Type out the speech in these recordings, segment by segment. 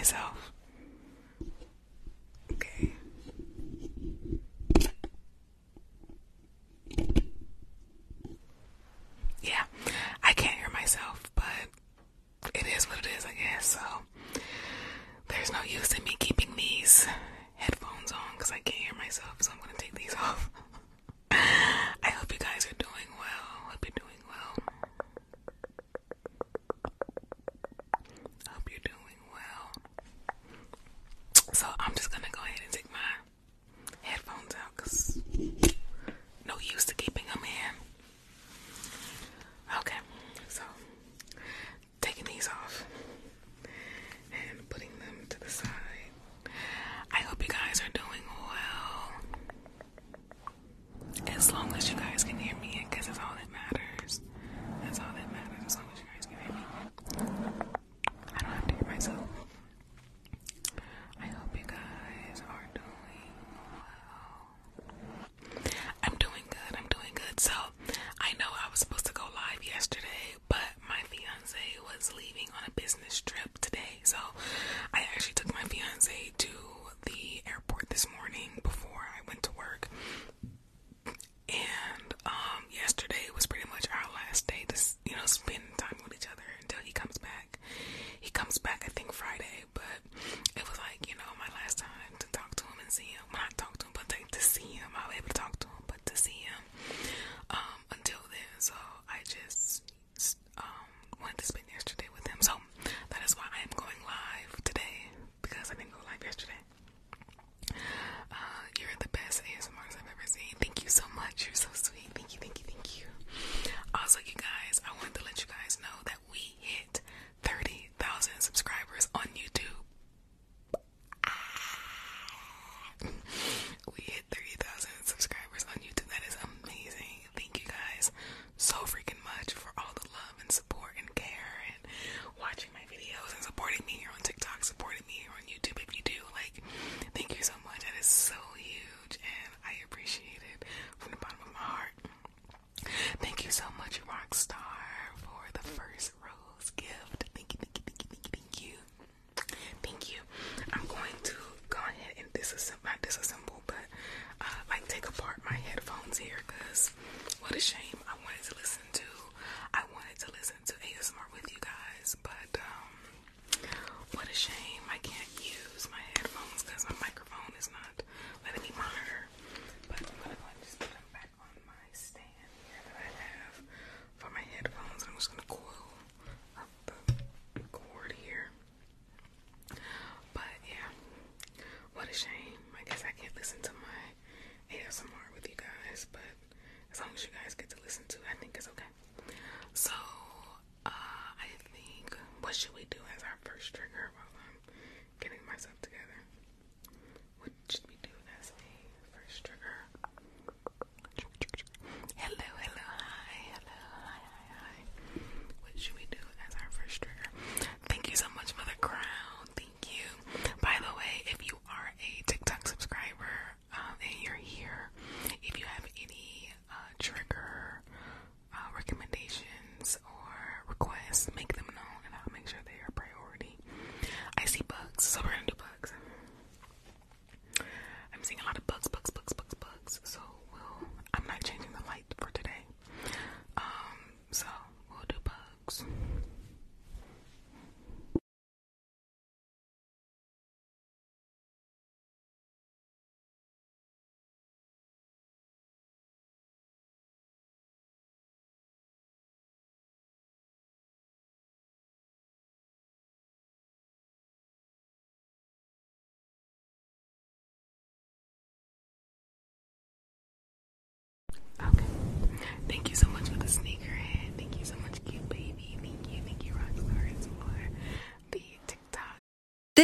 myself.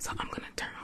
So I'm gonna turn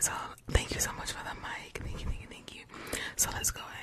so thank you so much for the mic. Thank you, thank you, thank you. So let's go ahead.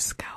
Your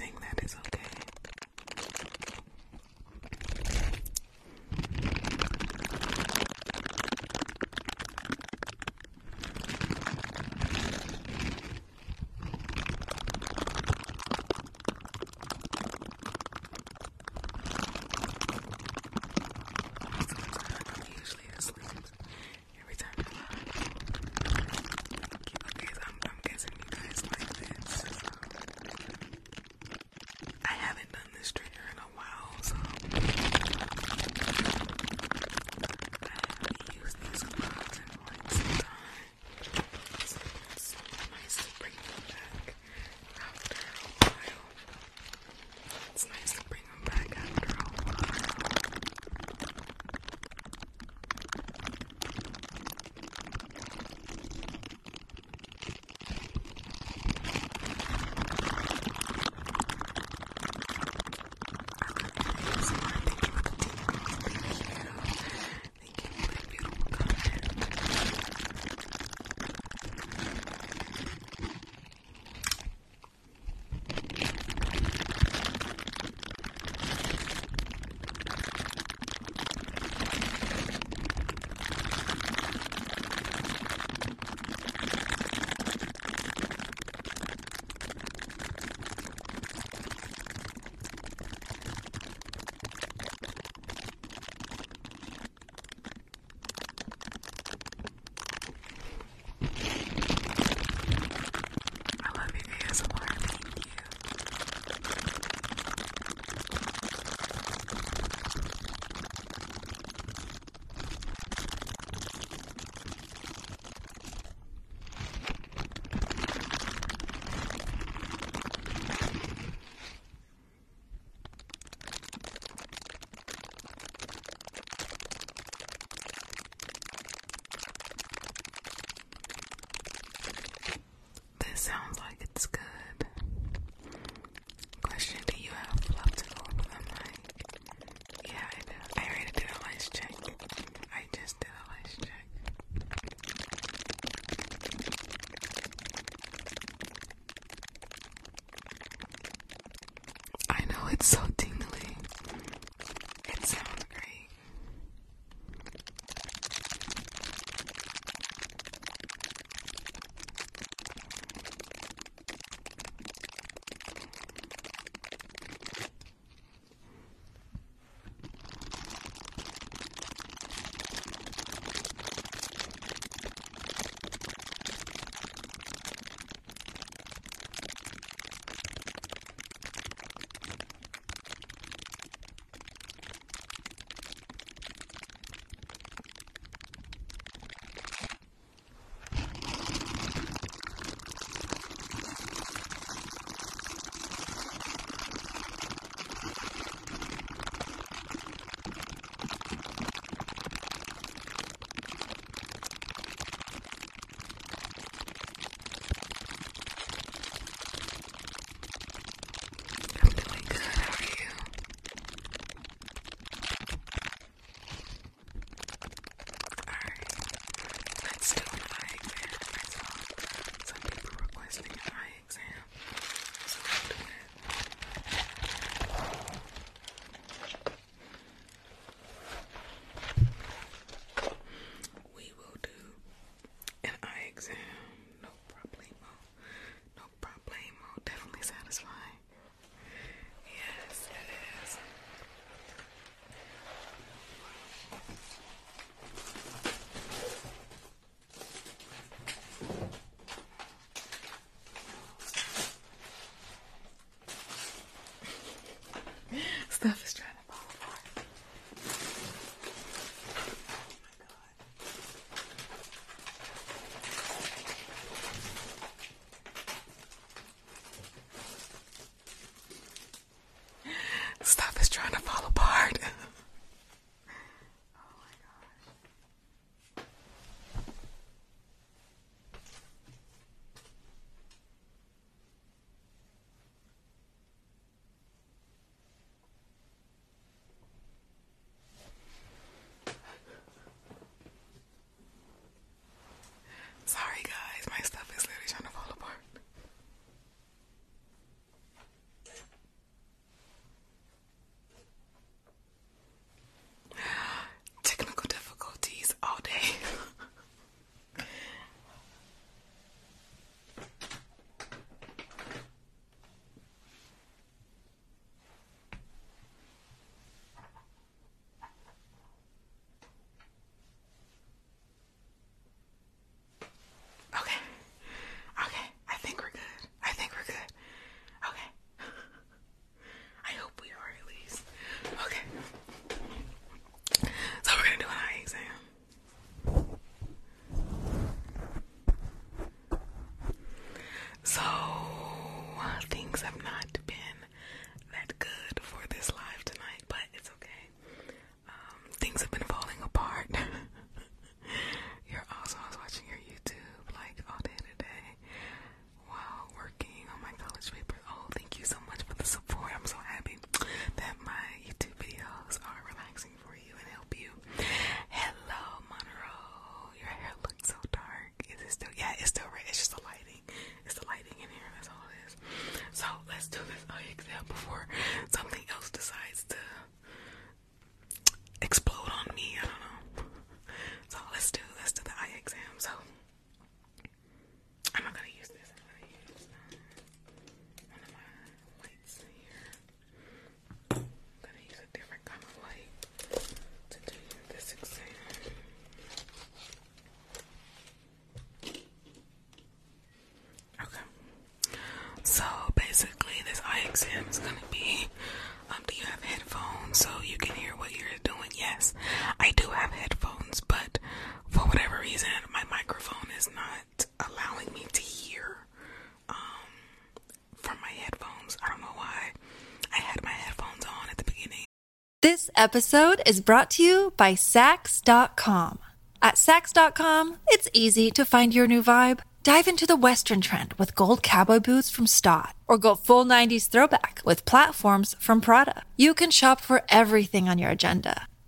I'm guessing I do have headphones, but for whatever reason, my microphone is not allowing me to hear um, from my headphones. I don't know why. I had my headphones on at the beginning. This episode is brought to you by Saks.com. At Saks.com, it's easy to find your new vibe. Dive into the Western trend with gold cowboy boots from Staud, or go full 90s throwback with platforms from Prada. You can shop for everything on your agenda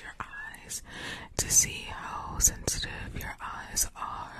your eyes to see how sensitive your eyes are.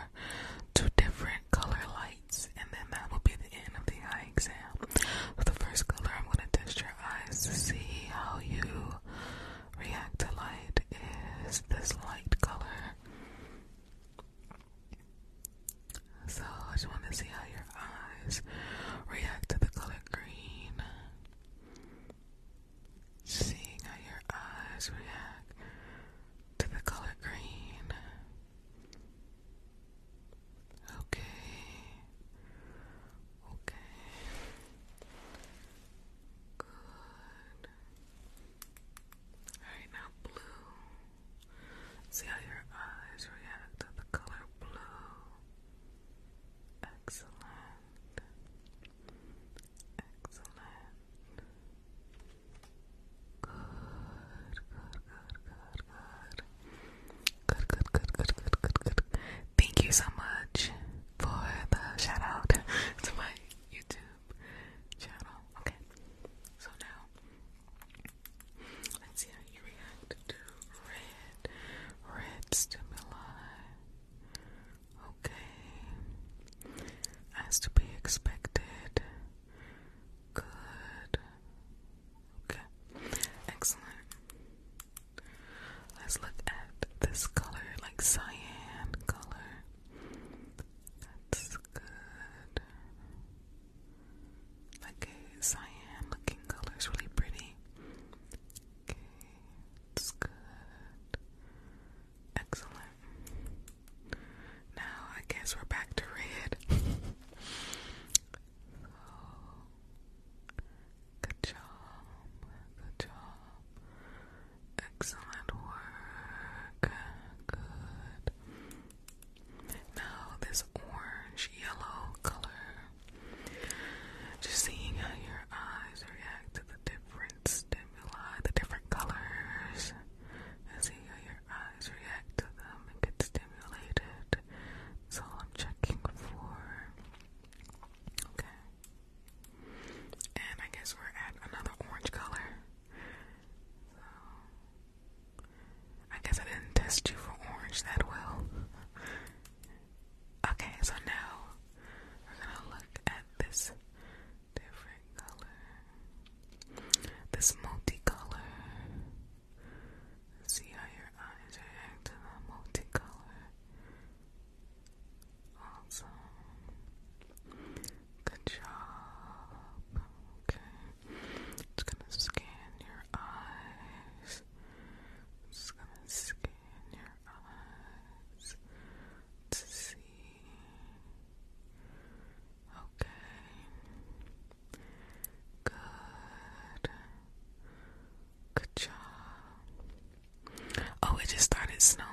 It's not.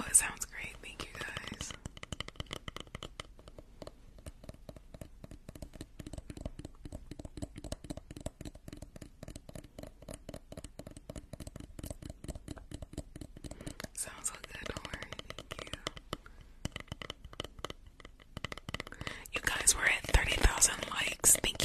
Oh, it sounds great. Thank you guys. Sounds so good, don't worry, thank you. You guys were at 30,000 likes. Thank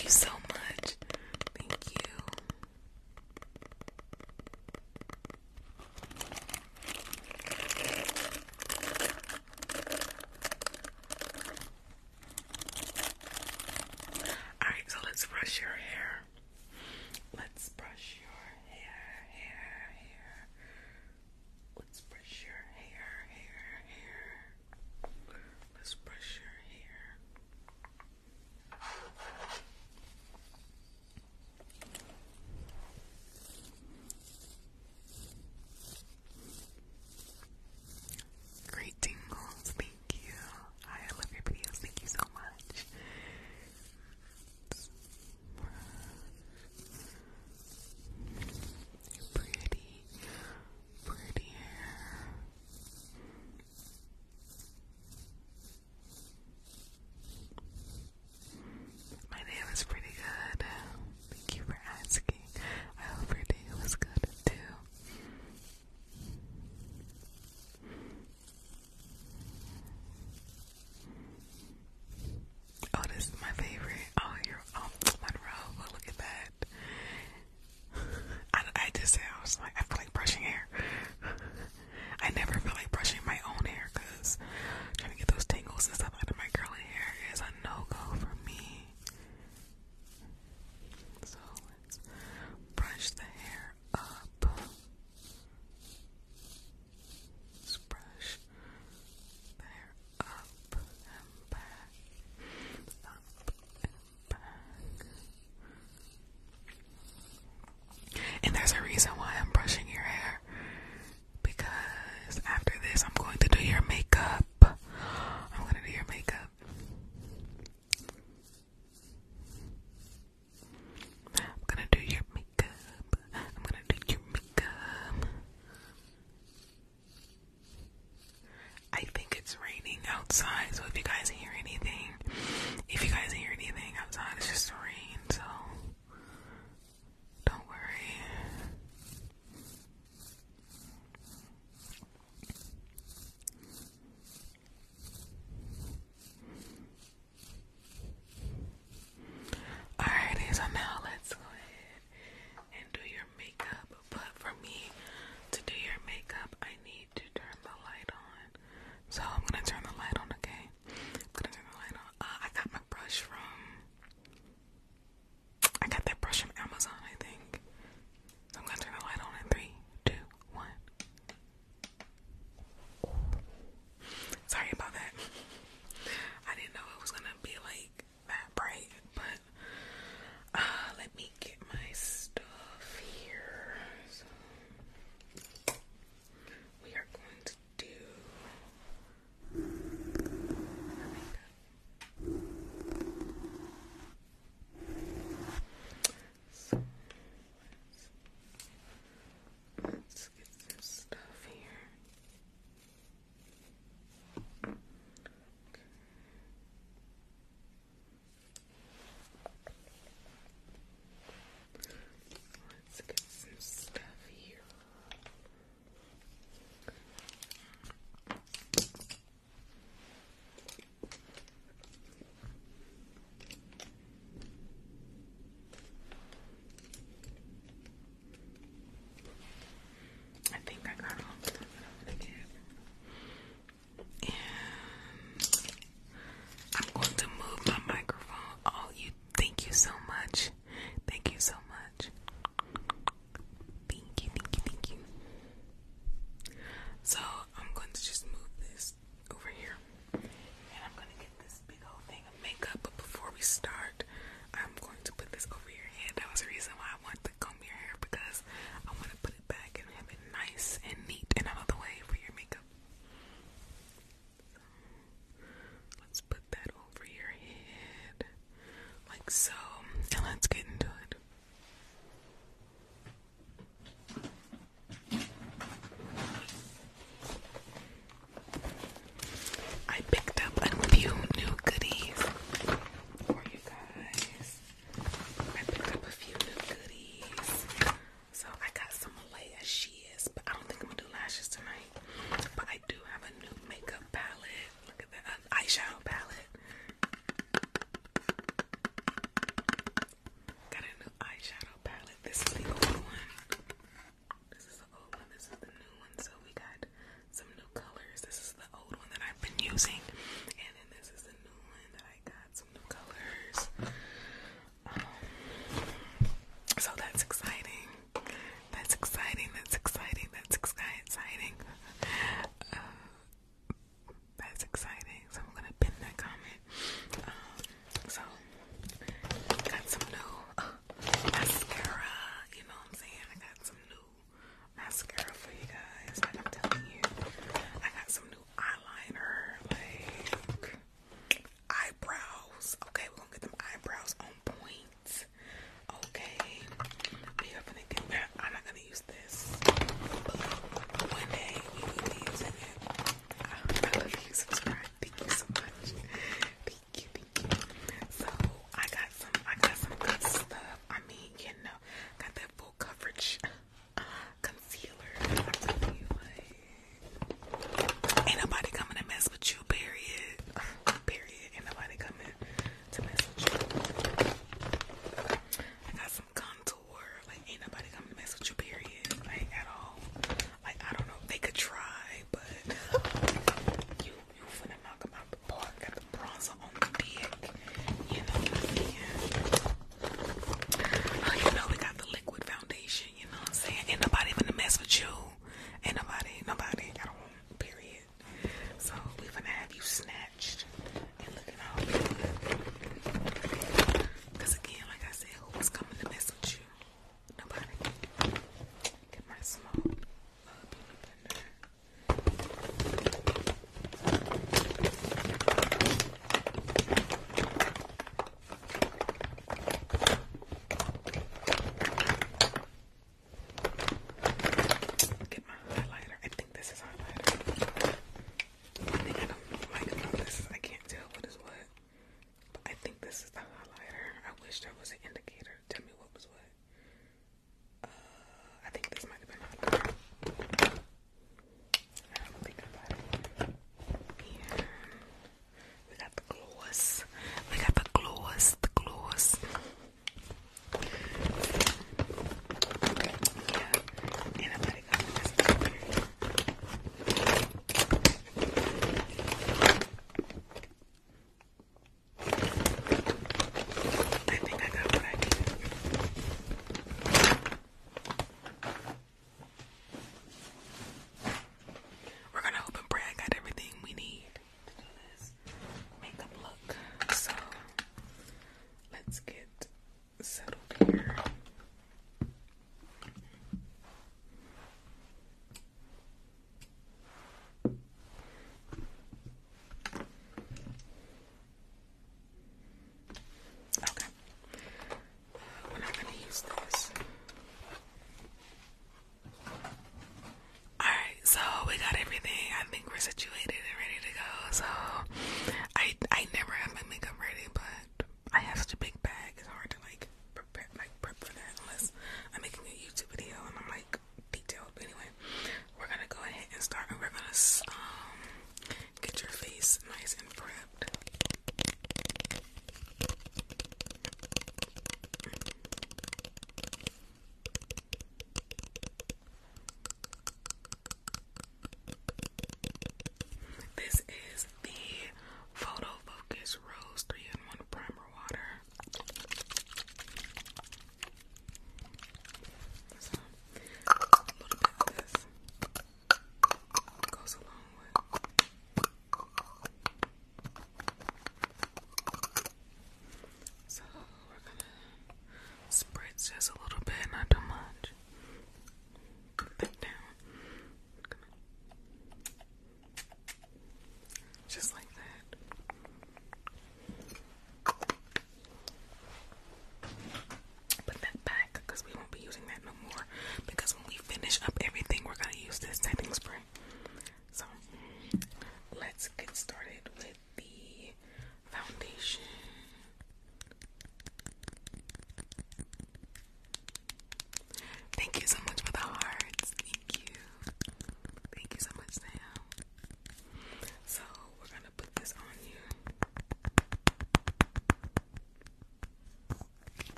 you guys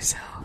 yourself.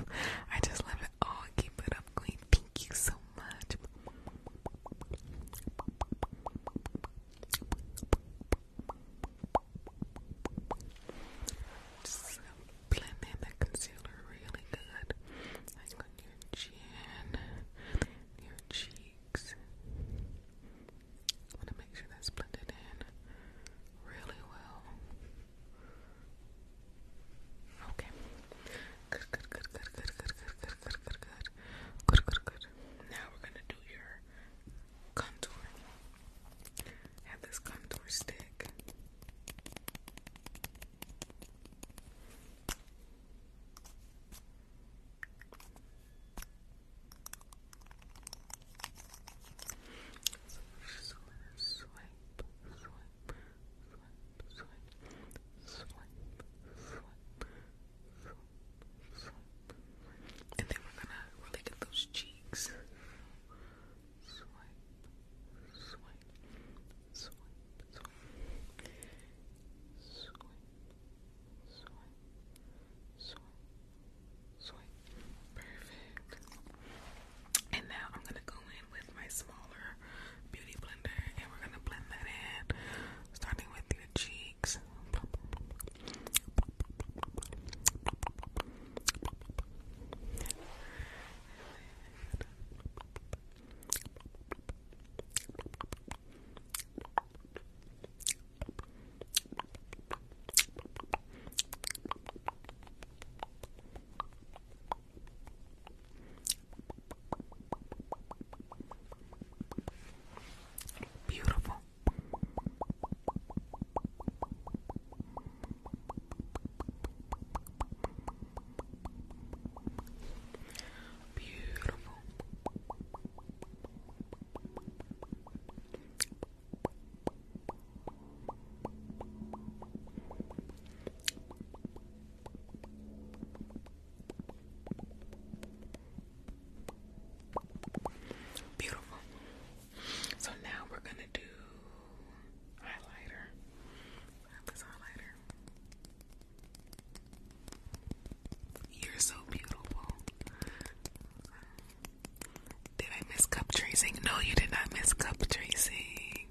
tracing. No, you did not miss cup tracing.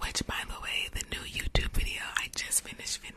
Which, by the way, the new YouTube video I just finished fin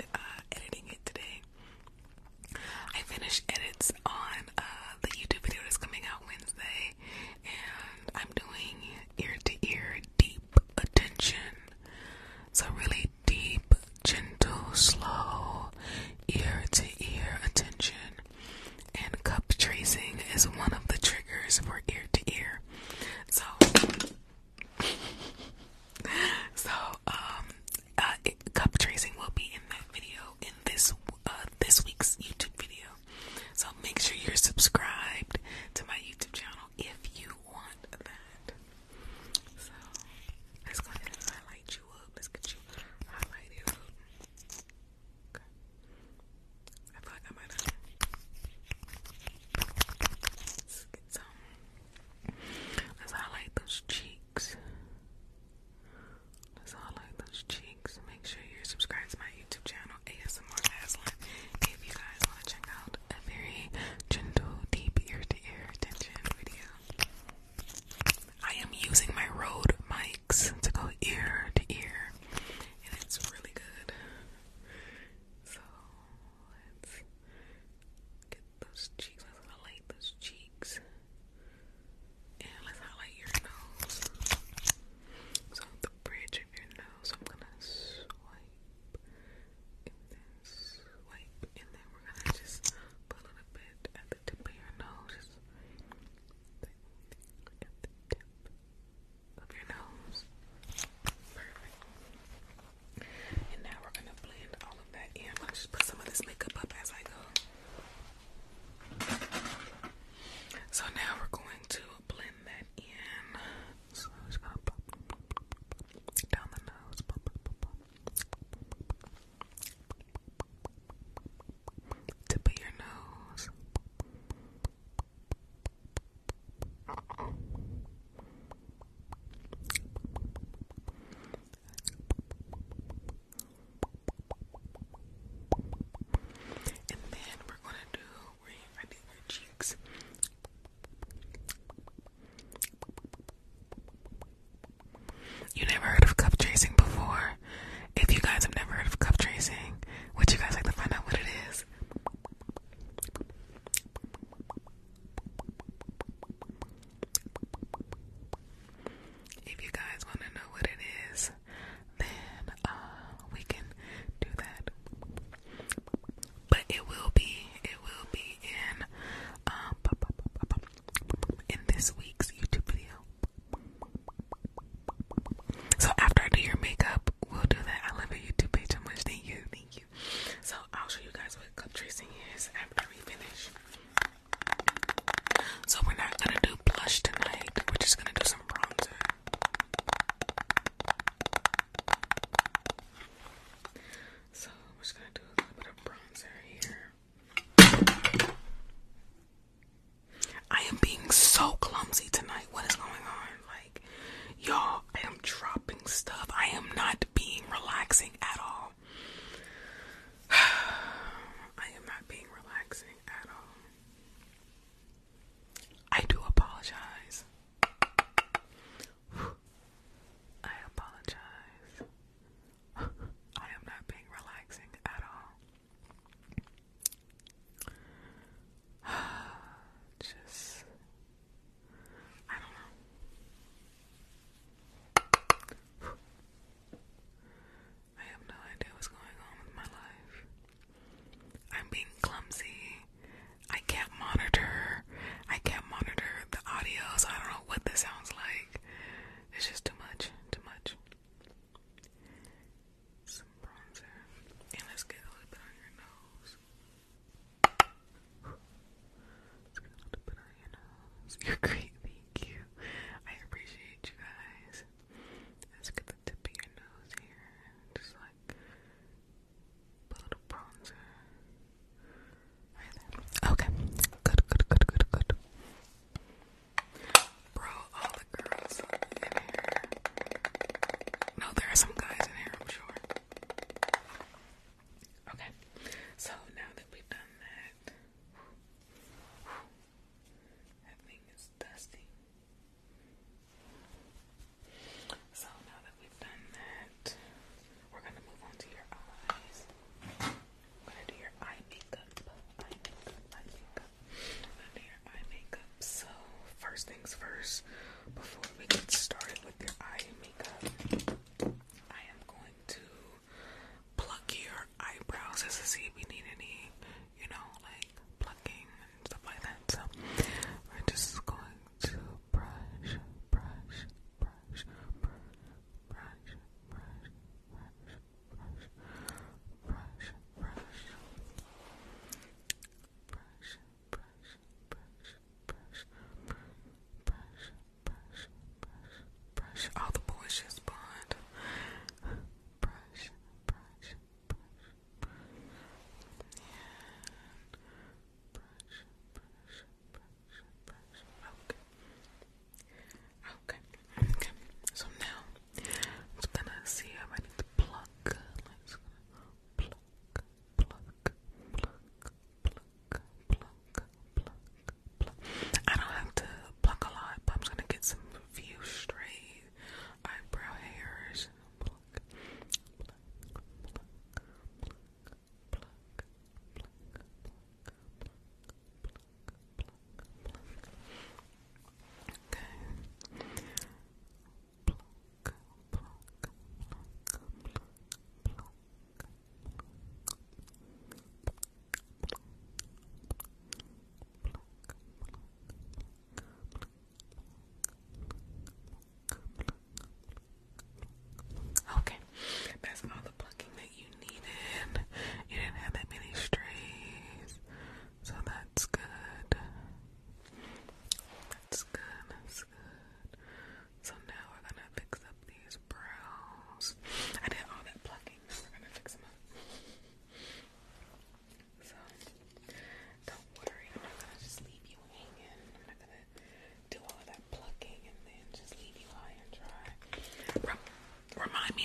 You're crazy.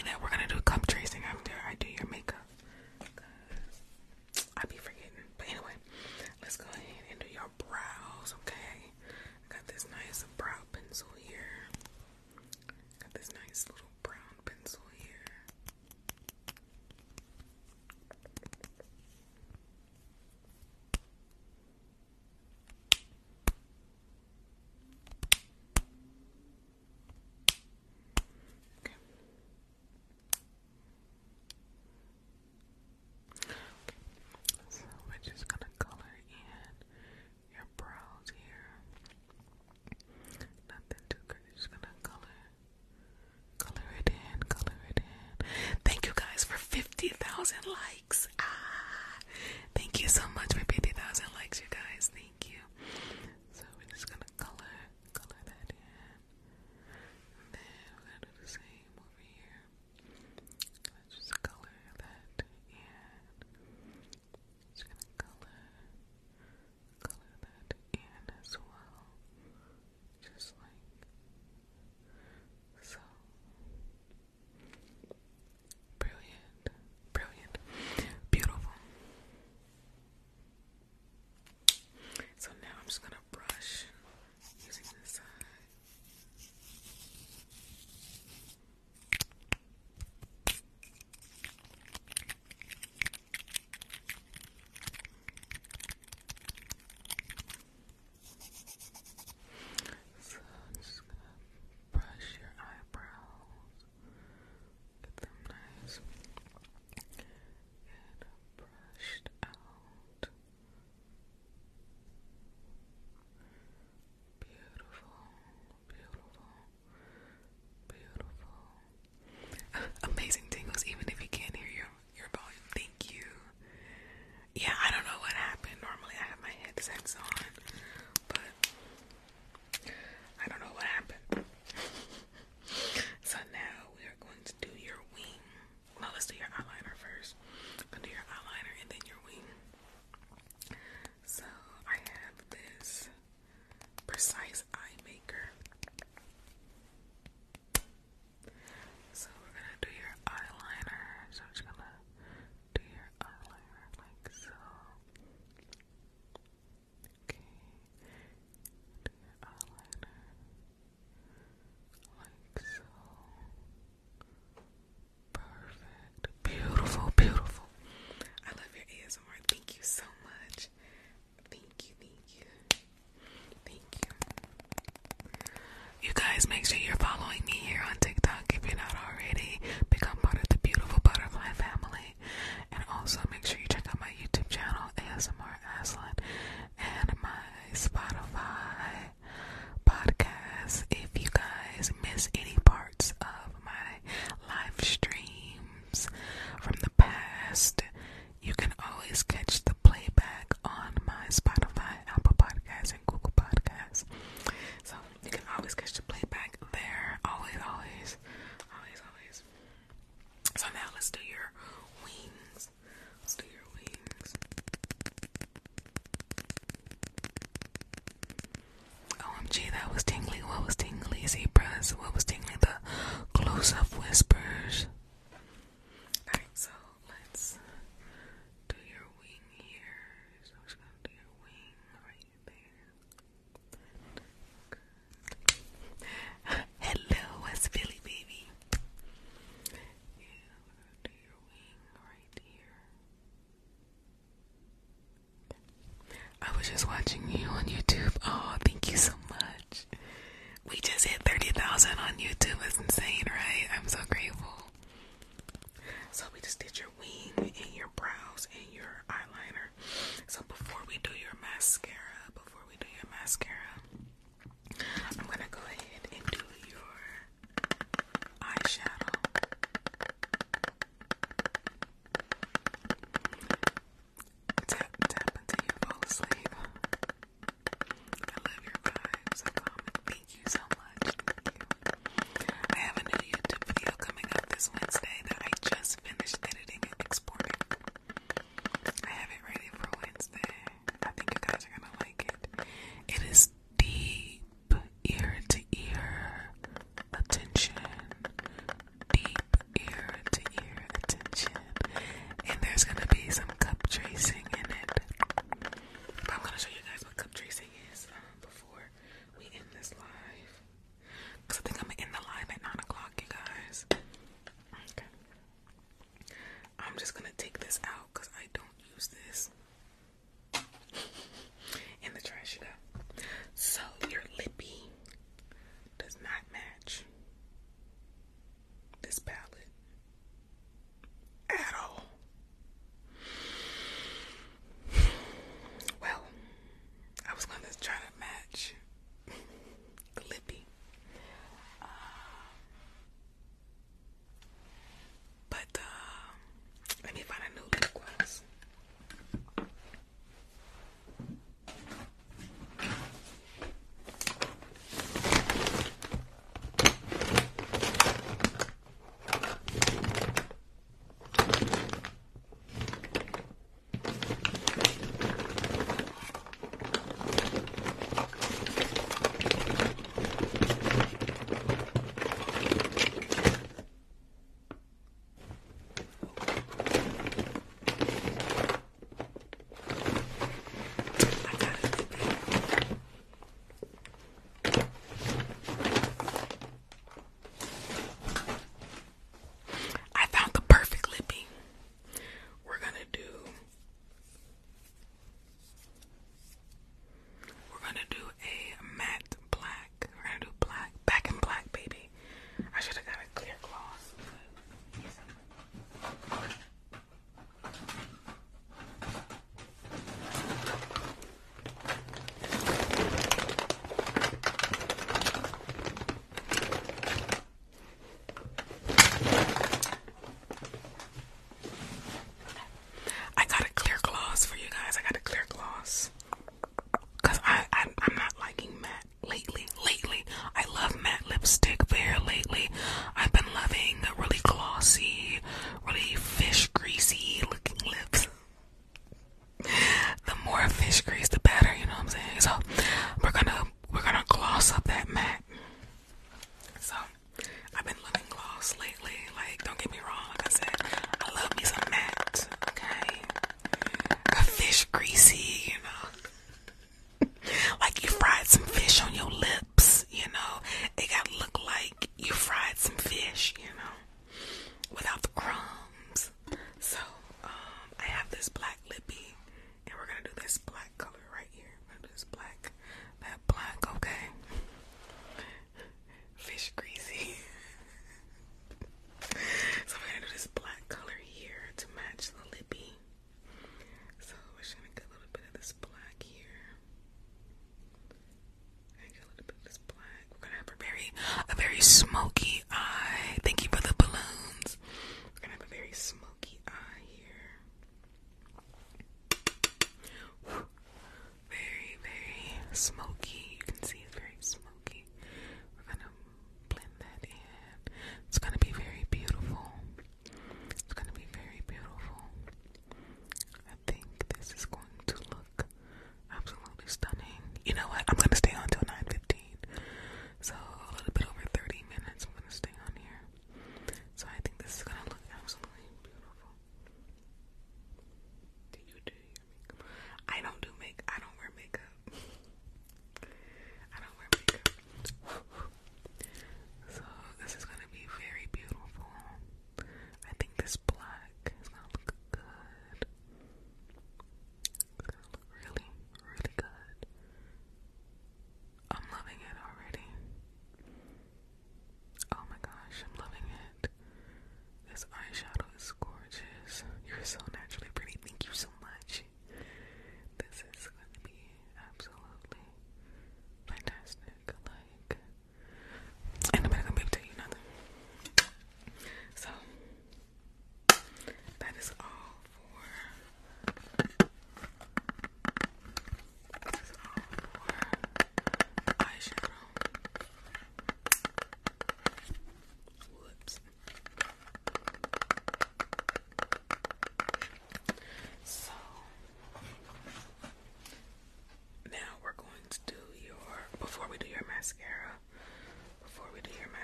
that we're gonna do likes.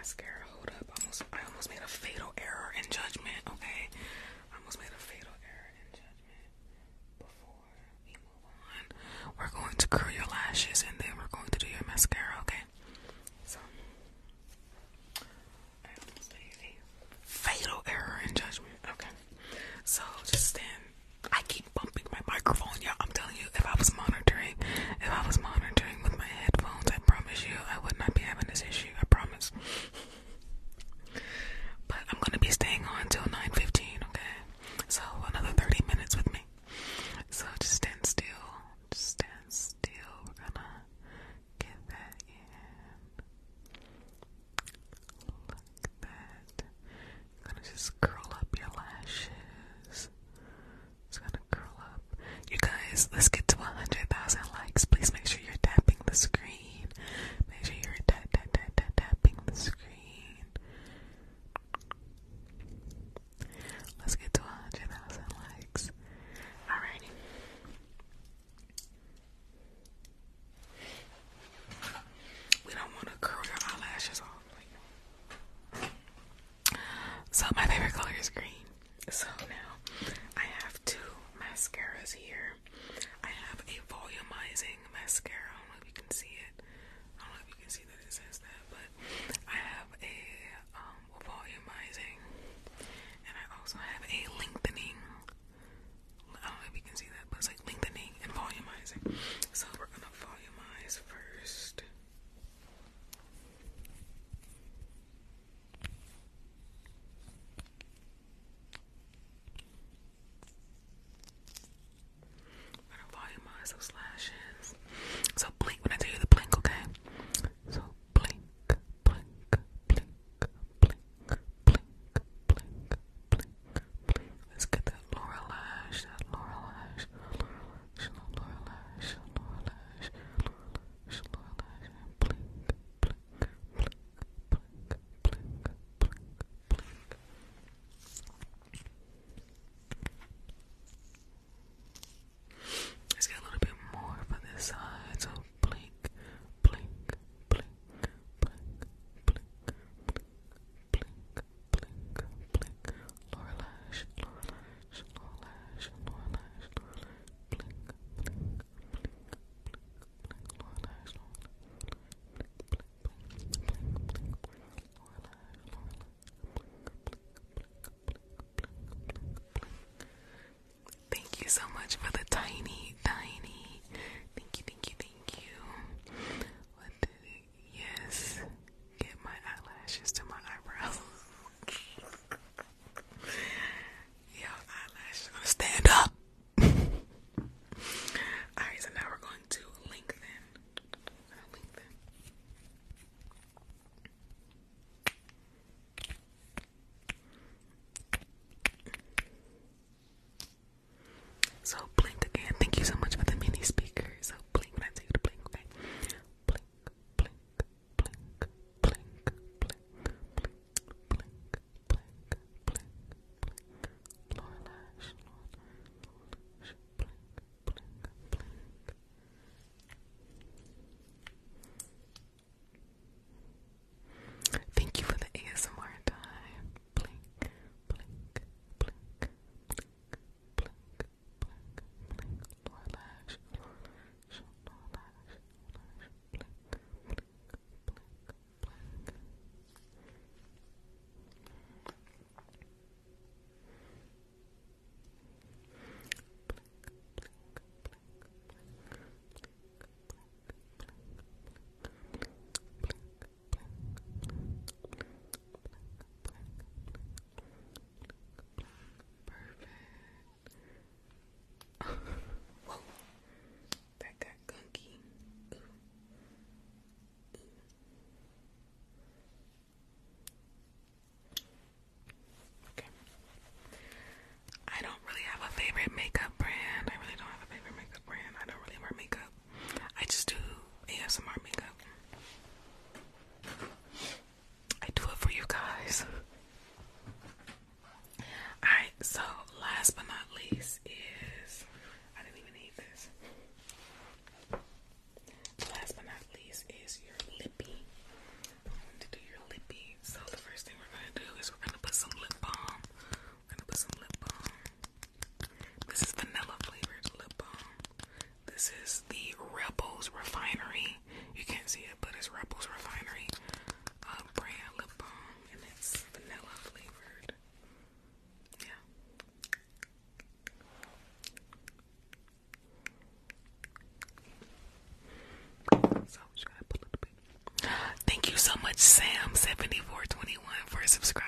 Mascara, hold up. Almost I almost made a fatal so much for the tiny, tiny, Sam7421, for a subscribing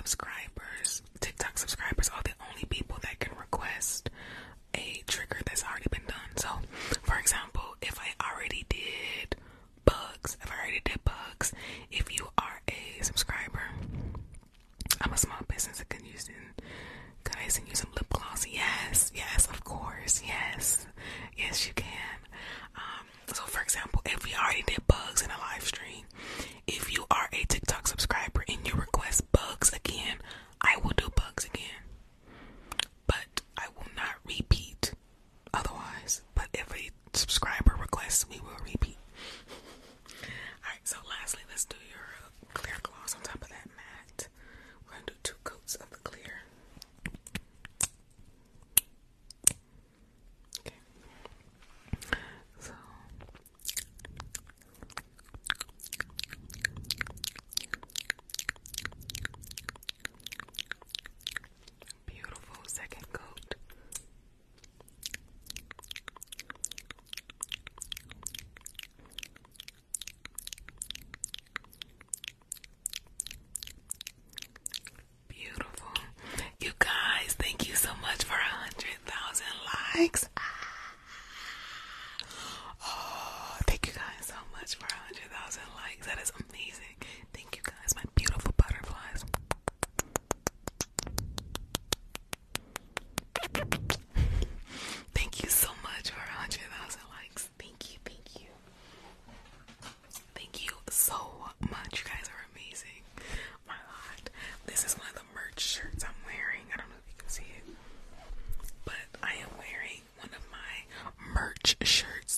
Subscribe.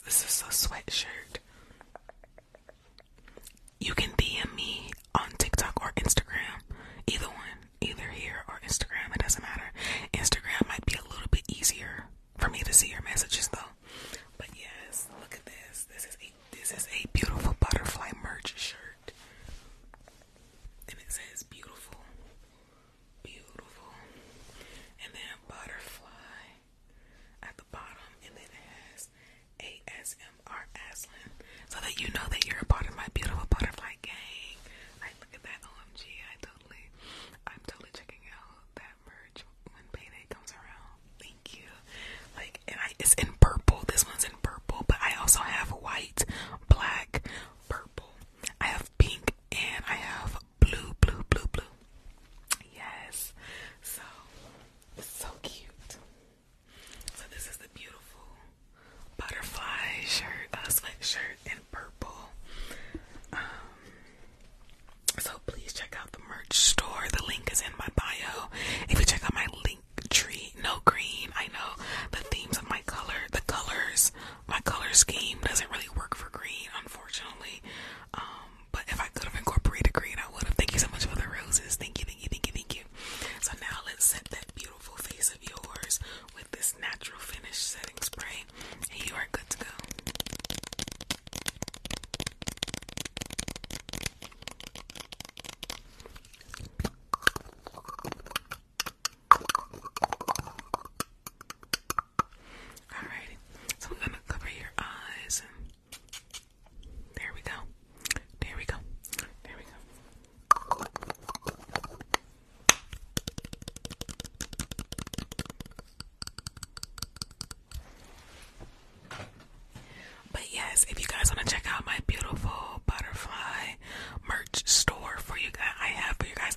this is a sweatshirt. guys, if you guys want to check out my beautiful butterfly merch store for you guys, I have for you guys.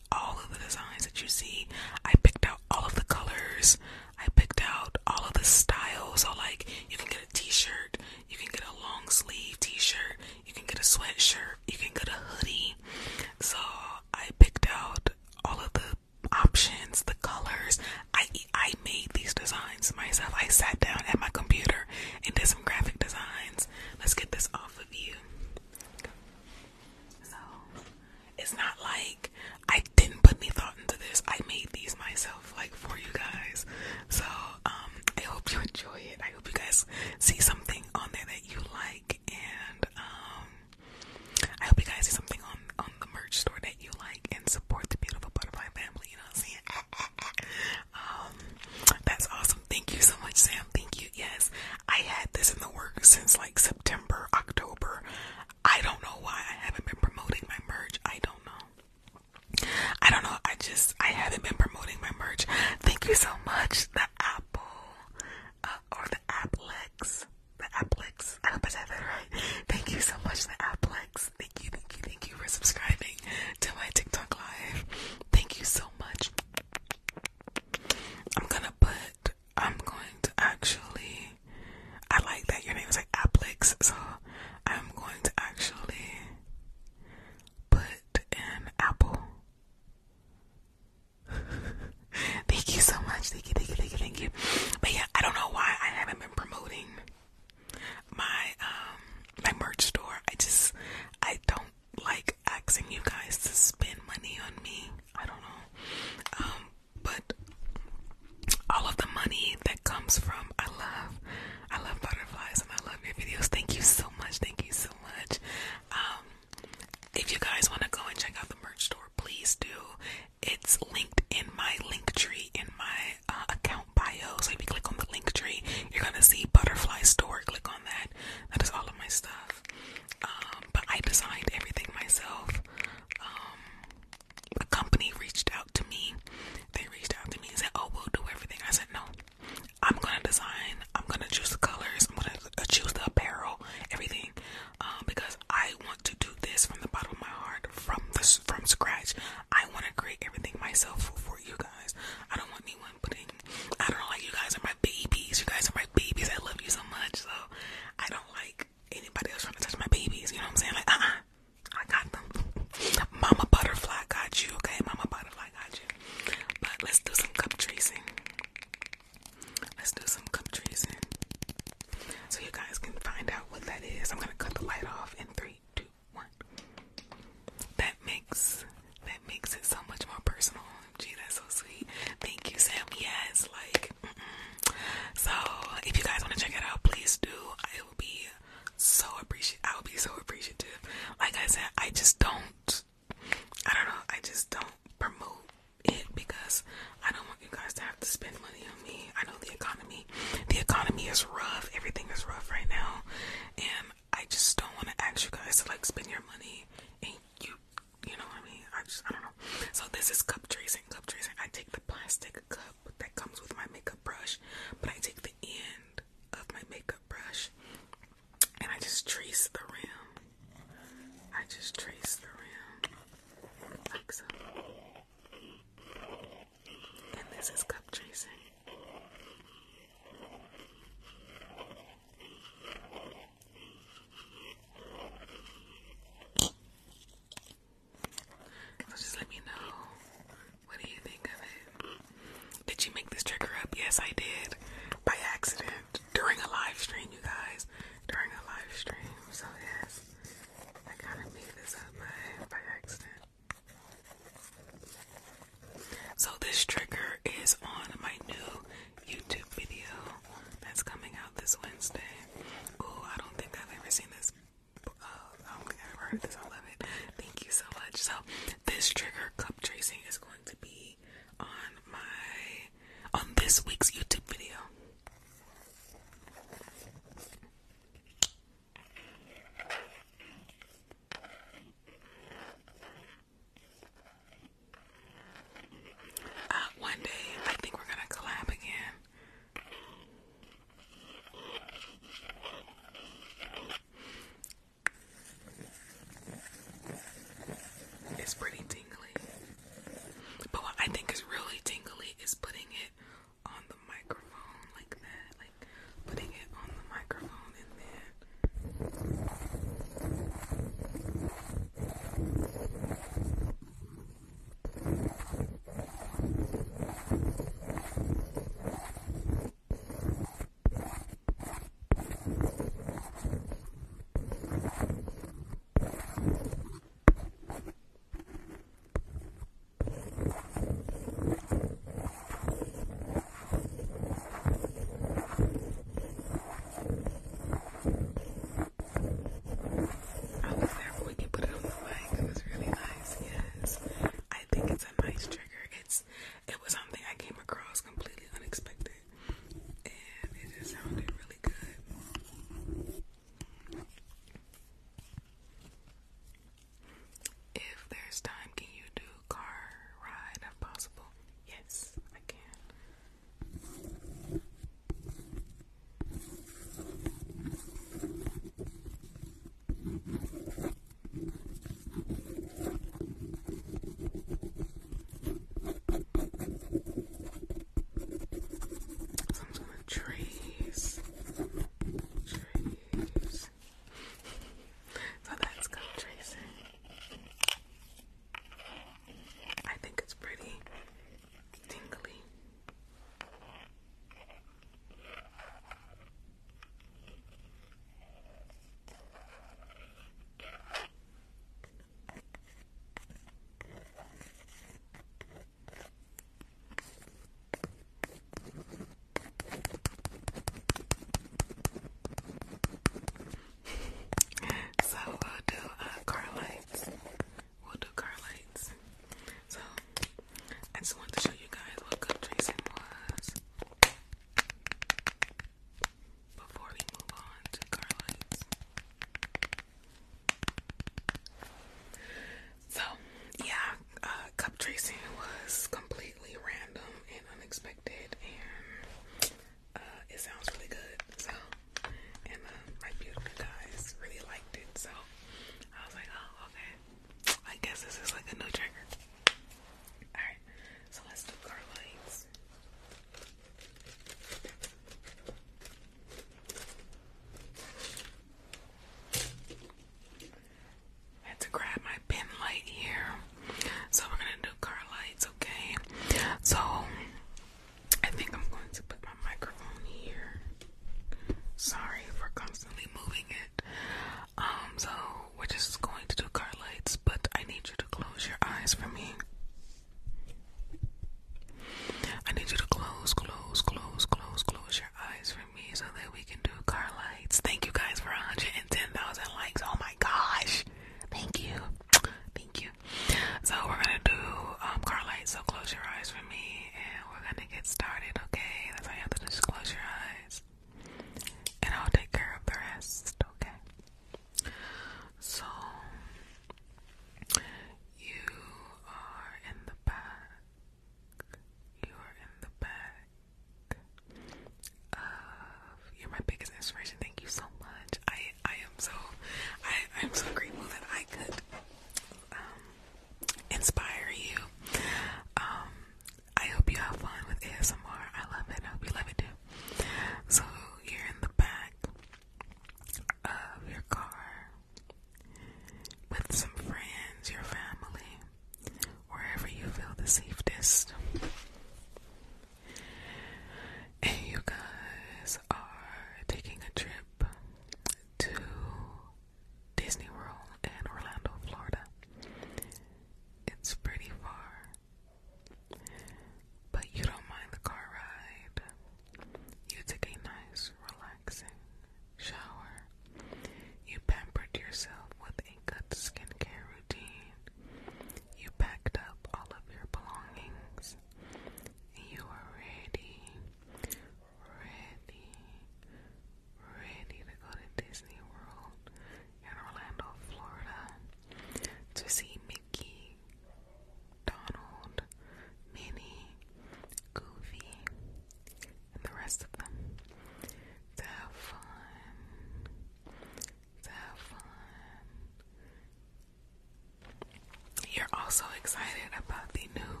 Also excited about the new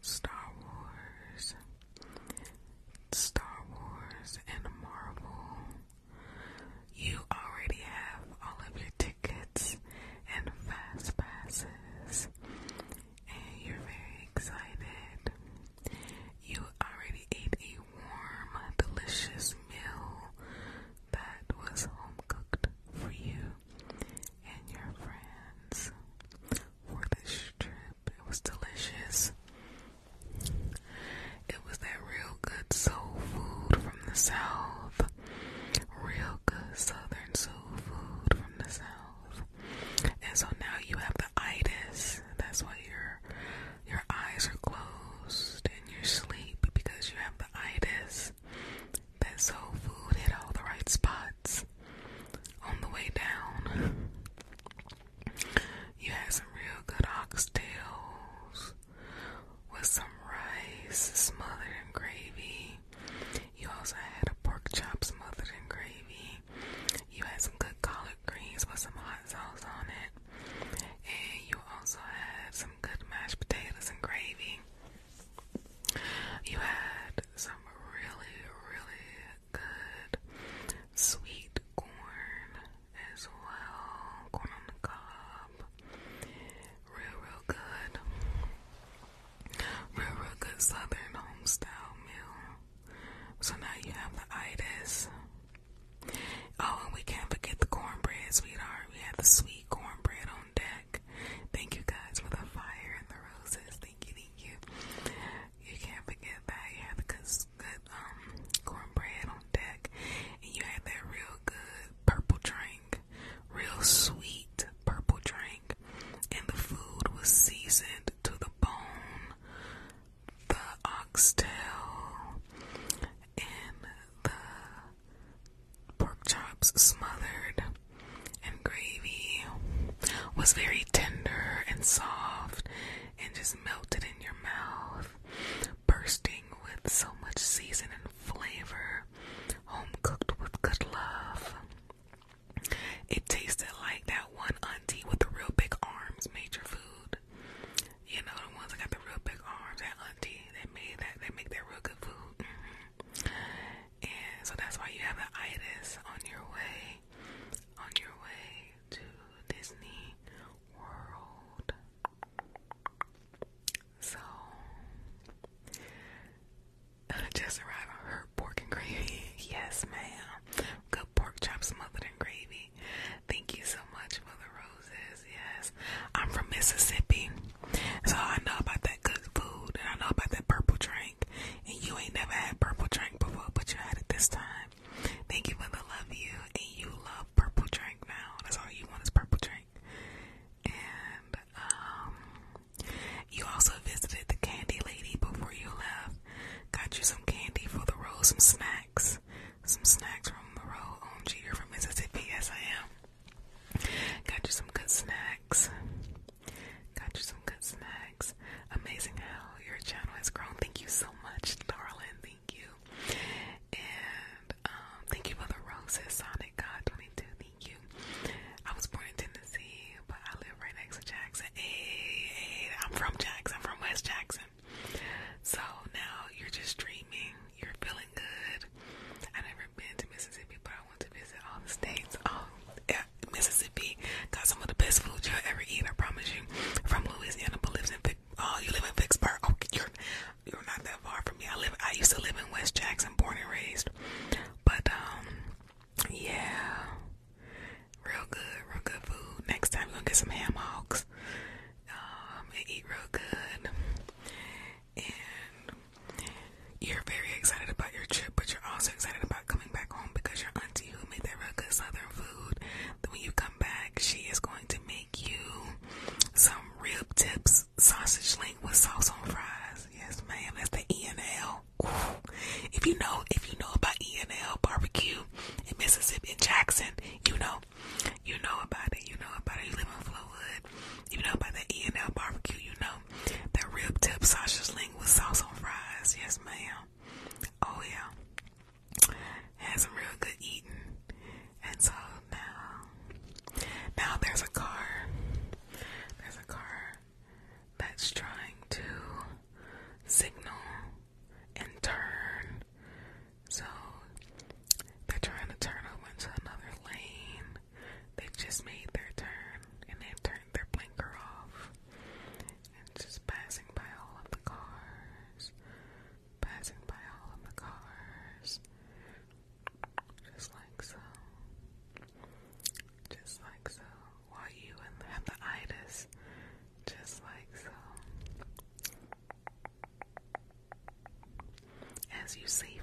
Star Wars. Star Wars and Marvel. You already have all of your tickets and fast passes, and you're very excited. You already ate a warm, delicious meal that was home cooked for you and your friends for this trip. It was delicious. It was that real good soul food from the south. Real good southern soul food from the south. And so now you have the itis. That's why your your eyes are closed and you're asleep because you have the itis. That soul food hit all the right spots on the way down. You had some real good oxtails with some rice smothered in gravy. You also had a pork chop smothered in gravy. You had some good collard greens with some hot sauce on it. And you also had some good mashed potatoes and gravy. You had some really, really good sweet corn as well. Corn on the cob. Real, real good. Real, real good southern home style meal. So you see.